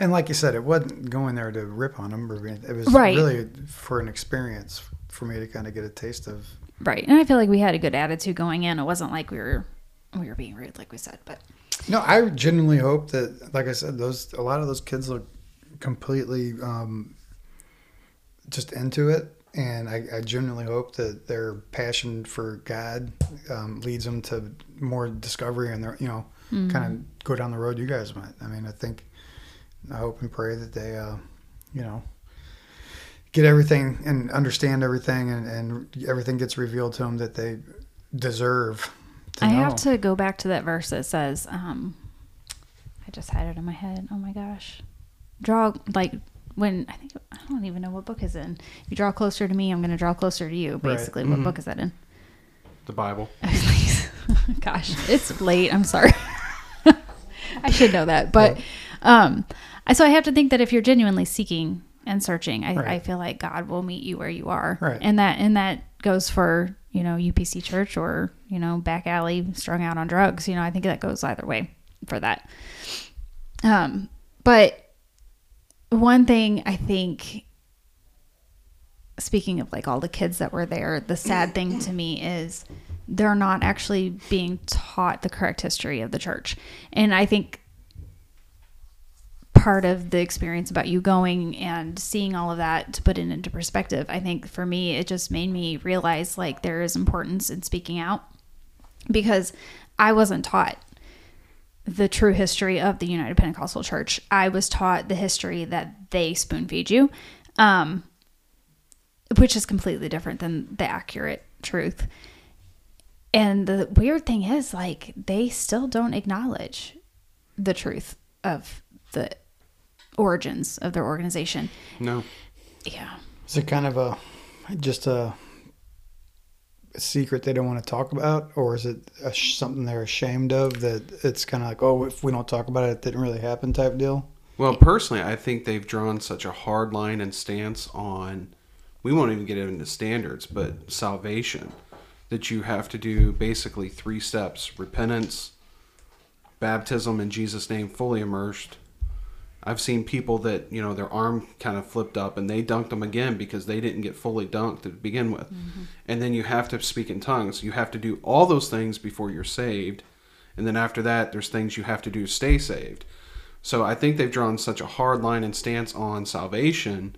Speaker 3: And like you said, it wasn't going there to rip on them. Or anything. it was
Speaker 6: Right.
Speaker 3: really for an experience for me to kind of get a taste of.
Speaker 6: right. And I feel like we had a good attitude going in. It wasn't like we were we were being rude, like we said. But
Speaker 3: No, I genuinely hope that, like I said, those a lot of those kids look completely um, just into it, and I, I genuinely hope that their passion for God um, leads them to more discovery and their, you know, kind of go down the road you guys went. I mean, I think I hope and pray that they, uh, you know, get everything and understand everything, and, and everything gets revealed to them that they deserve.
Speaker 6: I
Speaker 3: know.
Speaker 6: have to go back to that verse that says, um, I just had it in my head. Oh my gosh. Draw, like, when I think, I don't even know what book is in. If you draw closer to me, I'm going to draw closer to you.
Speaker 3: Right.
Speaker 6: Basically, what book is that in?
Speaker 2: The Bible.
Speaker 6: Gosh, it's late. I'm sorry. I should know that. But um, I, so I have to think that if you're genuinely seeking and searching, I,
Speaker 3: Right.
Speaker 6: I feel like God will meet you where you are.
Speaker 3: Right.
Speaker 6: And that, and that goes for, you know, UPC church or, you know, back alley strung out on drugs. You know, I think that goes either way for that. Um, but one thing I think, speaking of like all the kids that were there, the sad thing to me is they're not actually being taught the correct history of the church. And I think part of the experience about you going and seeing all of that to put it into perspective, I think for me, it just made me realize like there is importance in speaking out because I wasn't taught the true history of the United Pentecostal Church. I was taught the history that they spoon feed you, um, which is completely different than the accurate truth. And the weird thing is, like, they still don't acknowledge the truth of the origins of their organization.
Speaker 2: No.
Speaker 6: Yeah.
Speaker 3: Is it kind of a just a, a secret they don't want to talk about, or is it a, something they're ashamed of that it's kind of like, oh, if we don't talk about it, it didn't really happen type deal?
Speaker 2: Well, personally, I think they've drawn such a hard line and stance on, we won't even get into standards, but salvation, that you have to do basically three steps repentance, baptism in Jesus' name, fully immersed. I've seen people that, you know, their arm kind of flipped up and they dunked them again because they didn't get fully dunked to begin with. And then you have to speak in tongues. You have to do all those things before you're saved. And then after that, there's things you have to do to stay saved. So I think they've drawn such a hard line and stance on salvation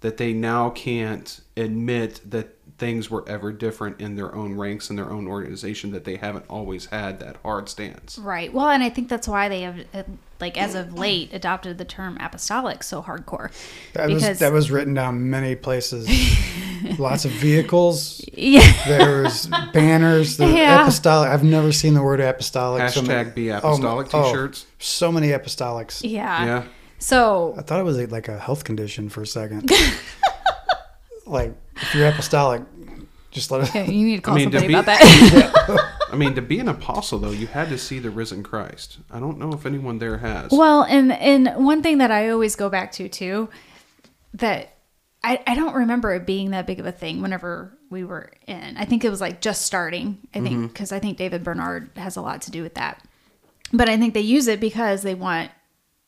Speaker 2: that they now can't admit that things were ever different in their own ranks in their own organization that they haven't always had that hard stance.
Speaker 6: Right. Well, and I think that's why they have, uh, like, as of late, adopted the term apostolic so hardcore.
Speaker 3: That was that was written down many places. Lots of vehicles.
Speaker 6: yeah.
Speaker 3: There's banners. The
Speaker 6: Yeah.
Speaker 3: apostolic. I've never seen the word apostolic. so many-
Speaker 2: Hashtag be
Speaker 3: oh,
Speaker 2: apostolic
Speaker 3: oh,
Speaker 2: t-shirts.
Speaker 3: so many apostolics.
Speaker 6: Yeah.
Speaker 2: Yeah.
Speaker 6: So
Speaker 3: I thought it was like a health condition for a second. like if you're apostolic, just let us.
Speaker 6: yeah, you need to call
Speaker 2: I mean, to
Speaker 6: somebody
Speaker 2: be-
Speaker 6: about that.
Speaker 2: I mean, to be an apostle though, you had to see the risen Christ. I don't know if anyone there has.
Speaker 6: well, and and one thing that I always go back to too, that I I don't remember it being that big of a thing whenever we were in. I think it was like just starting. I think mm-hmm. because I think David Bernard has a lot to do with that. But I think they use it because they want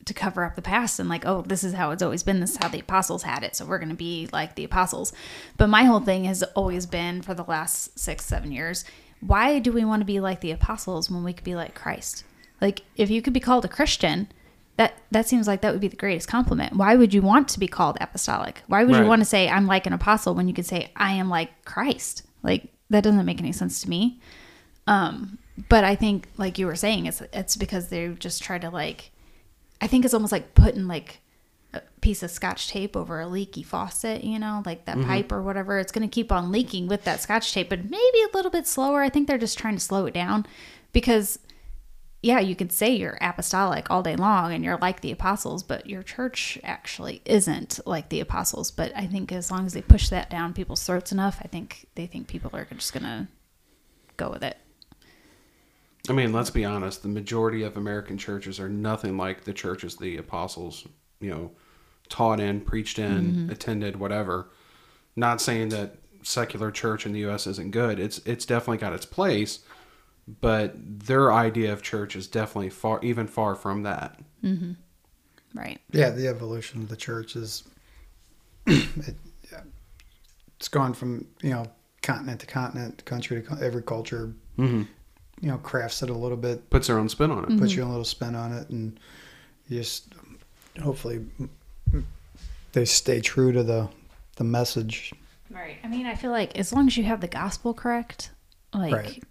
Speaker 6: to cover up the past and like, oh, this is how it's always been. This is how the apostles had it. So we're going to be like the apostles. But my whole thing has always been for the last six, seven years. Why do we want to be like the apostles when we could be like Christ? Like, if you could be called a Christian, that that seems like that would be the greatest compliment. Why would you want to be called apostolic? Why would
Speaker 2: Right.
Speaker 6: you want to say I'm like an apostle when you could say I am like Christ? Like that doesn't make any sense to me. Um, but I think, like you were saying, it's it's because they just try to like. I think it's almost like putting like a piece of scotch tape over a leaky faucet, you know, like that mm-hmm. pipe or whatever. It's going to keep on leaking with that scotch tape, but maybe a little bit slower. I think they're just trying to slow it down because yeah, you could say you're apostolic all day long and you're like the apostles, but your church actually isn't like the apostles. But I think as long as they push that down people's throats enough, I think they think people are just going to go with it.
Speaker 2: I mean, let's be honest. The majority of American churches are nothing like the churches the apostles, you know, taught in, preached in, attended, whatever. Not saying that secular church in the U.S. isn't good. It's it's definitely got its place, but their idea of church is definitely far, even far from that.
Speaker 6: Right.
Speaker 3: Yeah, the evolution of the church is it, yeah, it's gone from you know continent to continent, country to co- every culture.
Speaker 2: Mm-hmm.
Speaker 3: You know, crafts it a little bit,
Speaker 2: Puts their own spin on it.
Speaker 3: puts mm-hmm. your own little spin on it, and just hopefully they stay true to the the message.
Speaker 6: Right. I mean, I feel like as long as you have the gospel correct, like
Speaker 3: Right.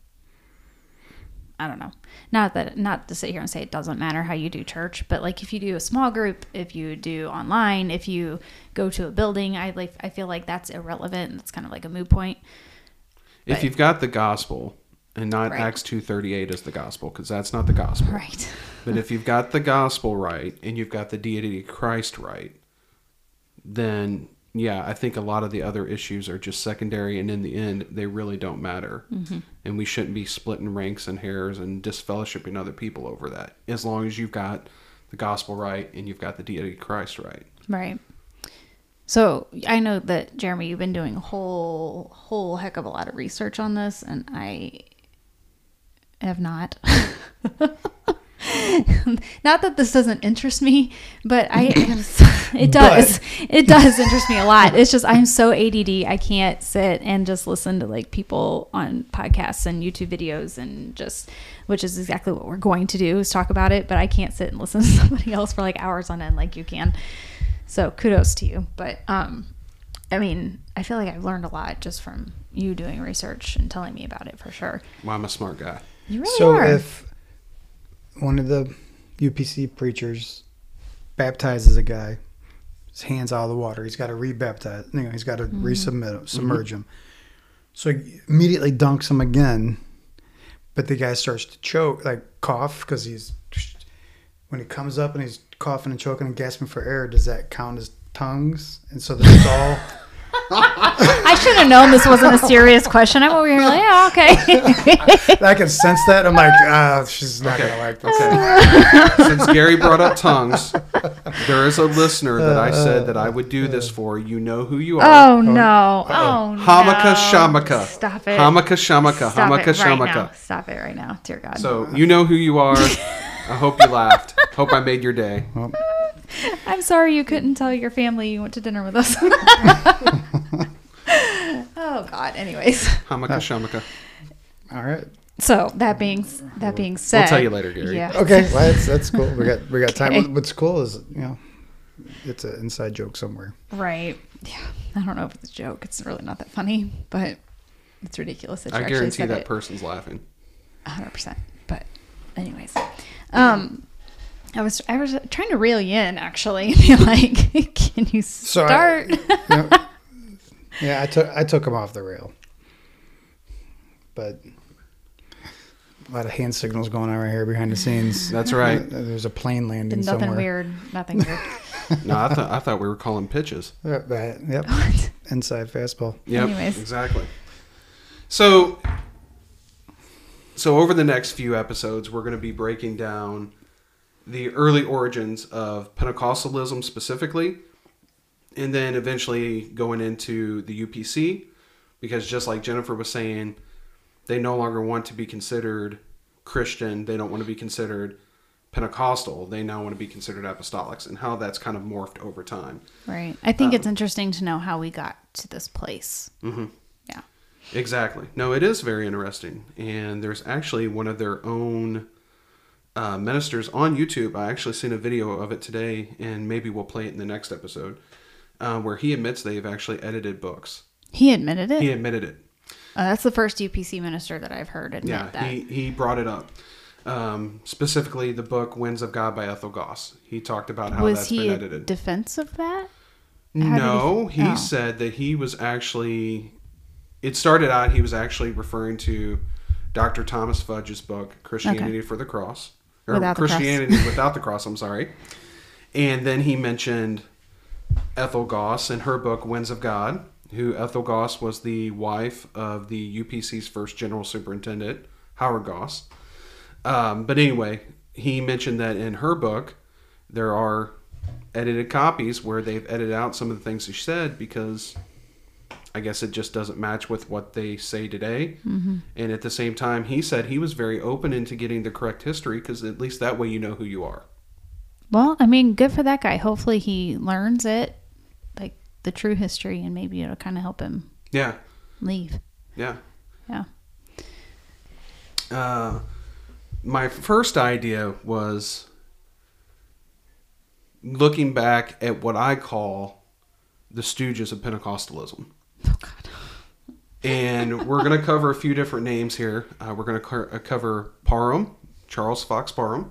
Speaker 6: I don't know. Not that not to sit here and say it doesn't matter how you do church, but like if you do a small group, if you do online, if you go to a building, I like I feel like that's irrelevant. It's kind of like a moot point.
Speaker 2: If
Speaker 6: But-
Speaker 2: you've got the gospel and not
Speaker 6: Right.
Speaker 2: Acts two thirty eight as the gospel, because that's not the gospel.
Speaker 6: Right.
Speaker 2: But if you've got the gospel right and you've got the deity of Christ right, then yeah, I think a lot of the other issues are just secondary, and in the end, they really don't matter. Mm-hmm. And we shouldn't be splitting ranks and hairs and disfellowshipping other people over that. As long as you've got the gospel right and you've got the deity of Christ right.
Speaker 6: Right. So I know that Jeremy, you've been doing a whole whole heck of a lot of research on this, and I have not. not that this doesn't interest me, but I am, it does it does interest me a lot. It's just I'm so ADD. I can't sit and just listen to like people on podcasts and YouTube videos and just which is exactly what we're going to do is talk about it. But I can't sit and listen to somebody else for like hours on end like you can. So kudos to you. But um, I mean, I feel like I've learned a lot just from you doing research and telling me about it for sure.
Speaker 2: Well, I'm a smart guy.
Speaker 6: You really
Speaker 3: so
Speaker 6: are.
Speaker 3: if one of the UPC preachers baptizes a guy, his hands out of the water, he's got to rebaptize. You know, he's got to
Speaker 6: Mm-hmm.
Speaker 3: resubmit him, submerge him. So he immediately dunks him again, but the guy starts to choke, like cough, because he's when he comes up and he's coughing and choking and gasping for air. Does that count as tongues? And so it's all.
Speaker 6: I should have known this wasn't a serious question. I'm over here like, yeah, okay.
Speaker 3: I can sense that. I'm like, ah, she's not gonna like this.
Speaker 2: Okay. Since Gary brought up tongues, there is a listener that I said that I would do this for. You know who you are.
Speaker 6: oh no! Oh no!
Speaker 2: Hamaka Shamaka.
Speaker 6: Stop it!
Speaker 2: Hamaka Shamaka.
Speaker 6: Stop
Speaker 2: Hamaka
Speaker 6: it right
Speaker 2: Shamaka.
Speaker 6: now! Stop it right now, dear God!
Speaker 2: So you know who you are. I hope you laughed. Hope I made your day.
Speaker 6: I'm sorry you couldn't tell your family you went to dinner with us. oh God. Anyways,
Speaker 2: Hamaka Shamaka.
Speaker 3: All right.
Speaker 6: so that being that being said, we'll
Speaker 2: tell you later, Gary.
Speaker 6: Yeah.
Speaker 3: Okay, well, that's that's cool. We got we got time.
Speaker 6: Okay.
Speaker 3: What's cool is you know, it's an inside joke somewhere.
Speaker 6: Right. Yeah. I don't know if it's a joke. It's really not that funny, but it's ridiculous that
Speaker 2: I guarantee that
Speaker 6: it.
Speaker 2: person's laughing.
Speaker 6: hundred percent. But anyways, um, I was I was trying to reel you in actually be like, can you
Speaker 3: So I-
Speaker 6: start?
Speaker 3: You know, yeah, I took I took him off the rail, but a lot of hand signals going on right here behind the scenes.
Speaker 2: That's right.
Speaker 3: There's a plane landing
Speaker 6: Nothing
Speaker 3: somewhere.
Speaker 6: weird. Nothing weird.
Speaker 2: No, I thought I thought we were calling pitches.
Speaker 3: Uh, that- yep. Inside fastball.
Speaker 2: Yep,
Speaker 6: Anyways.
Speaker 2: exactly. So, so over the next few episodes, we're going to be breaking down the early origins of Pentecostalism specifically, and then eventually going into the UPC, because just like Jennifer was saying, they no longer want to be considered Christian. They don't want to be considered Pentecostal. They now want to be considered apostolics, and how that's kind of morphed over time.
Speaker 6: right. I think it's interesting to know how we got to this place.
Speaker 2: Mm-hmm. Exactly. No, it is very interesting. And there's actually one of their own uh, ministers on YouTube. I actually seen a video of it today, and maybe we'll play it in the next episode, uh, where he admits they've actually edited books.
Speaker 6: He admitted it.
Speaker 2: He admitted it.
Speaker 6: Uh, that's the first UPC minister that I've heard admit
Speaker 2: Yeah,
Speaker 6: that.
Speaker 2: he, he brought it up. Um, specifically, the book "Winds of God" by Ethel Goss. He talked about how
Speaker 6: was
Speaker 2: that's
Speaker 6: he
Speaker 2: been edited.
Speaker 6: defense of that? How did he-
Speaker 2: no, he,
Speaker 6: oh.
Speaker 2: said that he was actually. It started out he was actually referring to Dr. Thomas Fudge's book "Christianity for the Cross" or
Speaker 6: Without the cross.
Speaker 2: Christianity without the cross. I'm sorry, and then he mentioned Ethel Goss in her book "Winds of God." Who Ethel Goss was the wife of the UPC's first general superintendent, Howard Goss. Um, but anyway, he mentioned that in her book, there are edited copies where they've edited out some of the things she said because I guess it just doesn't match with what they say today. Mm-hmm. And at the same time, he said he was very open into getting the correct history because at least that way you know who you are.
Speaker 6: Well, I mean, good for that guy. Hopefully, he learns it, like the true history, and maybe it'll kind of help him
Speaker 2: Yeah,
Speaker 6: leave.
Speaker 2: yeah.
Speaker 6: Yeah.
Speaker 2: Uh, my first idea was looking back at what I call the stooges of Pentecostalism.
Speaker 6: Oh
Speaker 2: and we're going to cover a few different names here. Uh, we're going to co- uh, cover Parham, Charles Fox Parham,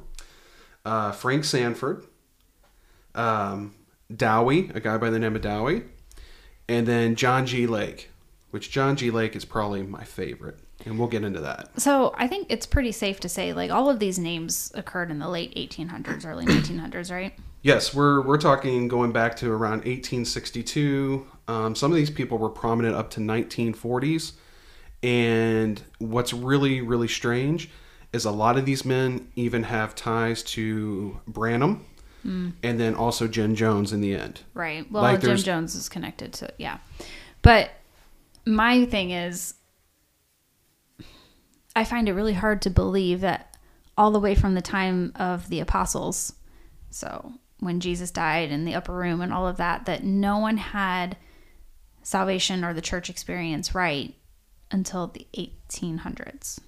Speaker 2: uh, Frank Sandford, um, Dowie, a guy by the name of Dowie, and then John G. Lake, which John G. Lake is probably my favorite, and we'll get into that.
Speaker 6: So I think it's pretty safe to say, like, all of these names occurred in the late 1800s, early 1900s, right?
Speaker 2: Yes, we're we're talking going back to around 1862. Um, some of these people were prominent up to 1940s, and what's really really strange is a lot of these men even have ties to Branham, and then also Jim Jones in the end.
Speaker 6: Right. Well,
Speaker 2: Like
Speaker 6: Jim Jones is connected to yeah, but my thing is, I find it really hard to believe that all the way from the time of the apostles, so when Jesus died in the upper room and all of that, that no one had salvation or the church experience right until the 1800s.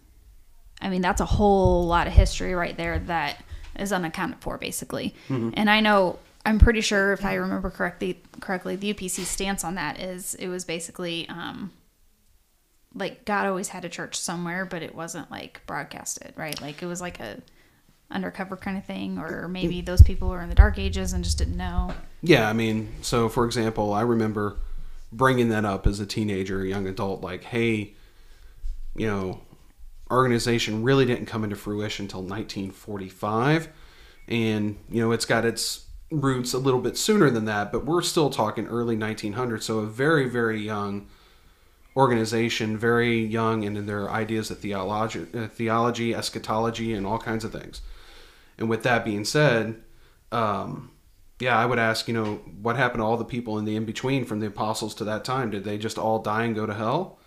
Speaker 6: I mean, that's a whole lot of history right there that is unaccounted for, basically. And I know, I'm pretty sure, if I remember correctly, correctly, the UPC stance on that is it was basically um, like God always had a church somewhere, but it wasn't like broadcasted, right? Like it was like a undercover kind of thing, or maybe mm. those people were in the dark ages and just didn't know.
Speaker 2: Yeah, I mean, so for example, I remember bringing that up as a teenager, young adult, like, hey, you know, organization really didn't come into fruition until 1945, and you know, it's got its roots a little bit sooner than that, but we're still talking early 1900s, so a very, very young organization, very young and in their ideas of theology, uh, theology, eschatology, and all kinds of things. And with that being said, um, yeah, I would ask, you know, what happened to all the people in the in between from the apostles to that time? Did they just all die and go to hell?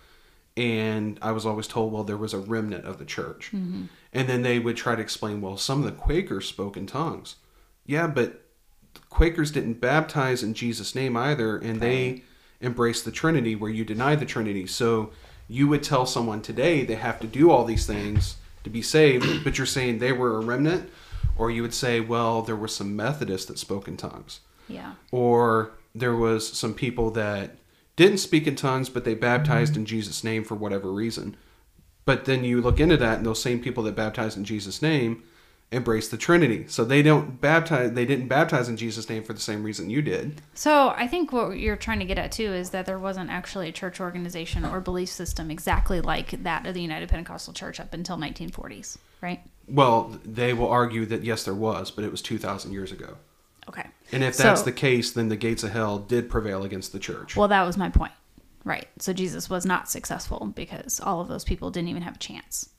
Speaker 2: And I was always told, well, there was a remnant of the church. And then they would try to explain, well, some of the Quakers spoke in tongues. Yeah, but Quakers didn't baptize in Jesus' name either, and they embraced the Trinity where you deny the Trinity. So you would tell someone today they have to do all these things to be saved, but you're saying they were a remnant, or you would say, well, there were some Methodists that spoke in tongues,
Speaker 6: Yeah.
Speaker 2: or there was some people that didn't speak in tongues, but they baptized in Jesus' name for whatever reason. But then you look into that, and those same people that baptized in Jesus' name embrace the Trinity. So they don't baptize. They didn't baptize in Jesus' name for the same reason you did.
Speaker 6: So I think what you're trying to get at too is that there wasn't actually a church organization or belief system exactly like that of the United Pentecostal Church up until 1940s, right?
Speaker 2: Well, they will argue that yes, there was, but it was two thousand years ago.
Speaker 6: Okay.
Speaker 2: And if that's
Speaker 6: So-
Speaker 2: the case, then the gates of hell did prevail against the church.
Speaker 6: Well, that was my point. Right. So Jesus was not successful because all of those people didn't even have a chance.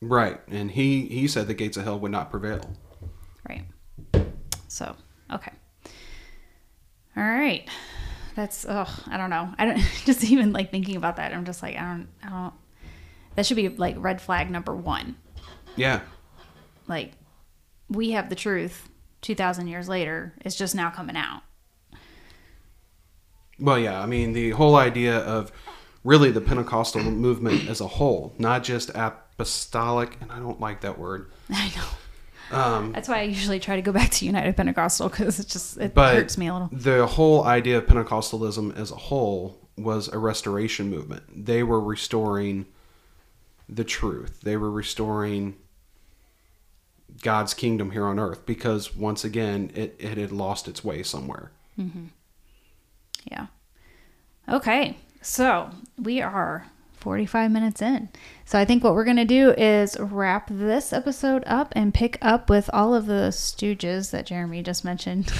Speaker 2: Right. And he he said the gates of hell would not prevail.
Speaker 6: Right. So, okay. All right. That's oh, I don't know. I don't just even like thinking about that. I'm just like I don't I don't that should be like red flag number 1.
Speaker 2: Yeah.
Speaker 6: Like we have the truth 2000 years later. It's just now coming out.
Speaker 2: Well, yeah. I mean, the whole idea of really the Pentecostal movement as a whole, not just apostolic, and I don't like that word.
Speaker 6: I know.
Speaker 2: Um,
Speaker 6: That's why I usually try to go back to United Pentecostal because it just it hurts me a little.
Speaker 2: the whole idea of Pentecostalism as a whole was a restoration movement. They were restoring the truth. They were restoring God's kingdom here on earth because once again it, it had lost its way somewhere.
Speaker 6: Yeah. Okay. So we are 45 minutes in. So I think what we're going to do is wrap this episode up and pick up with all of the stooges that Jeremy just mentioned.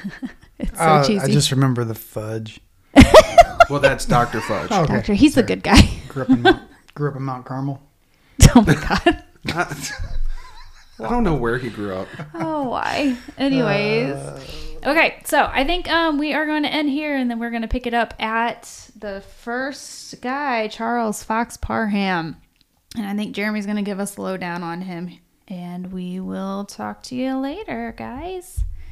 Speaker 6: it's so
Speaker 3: Uh,
Speaker 6: cheesy.
Speaker 3: I just remember the fudge.
Speaker 2: Well, that's Dr. Fudge.
Speaker 3: Oh, okay.
Speaker 6: Doctor, he's the good guy.
Speaker 3: Grew up in Mount, grew up in Mount Carmel.
Speaker 6: oh my God.
Speaker 2: I don't know where he grew up.
Speaker 6: Oh, why? Anyways. Okay. So I think um, we are going to end here and then we're going to pick it up at the first guy, Charles Fox Parham. And I think Jeremy's going to give us the lowdown on him. And we will talk to you later, guys.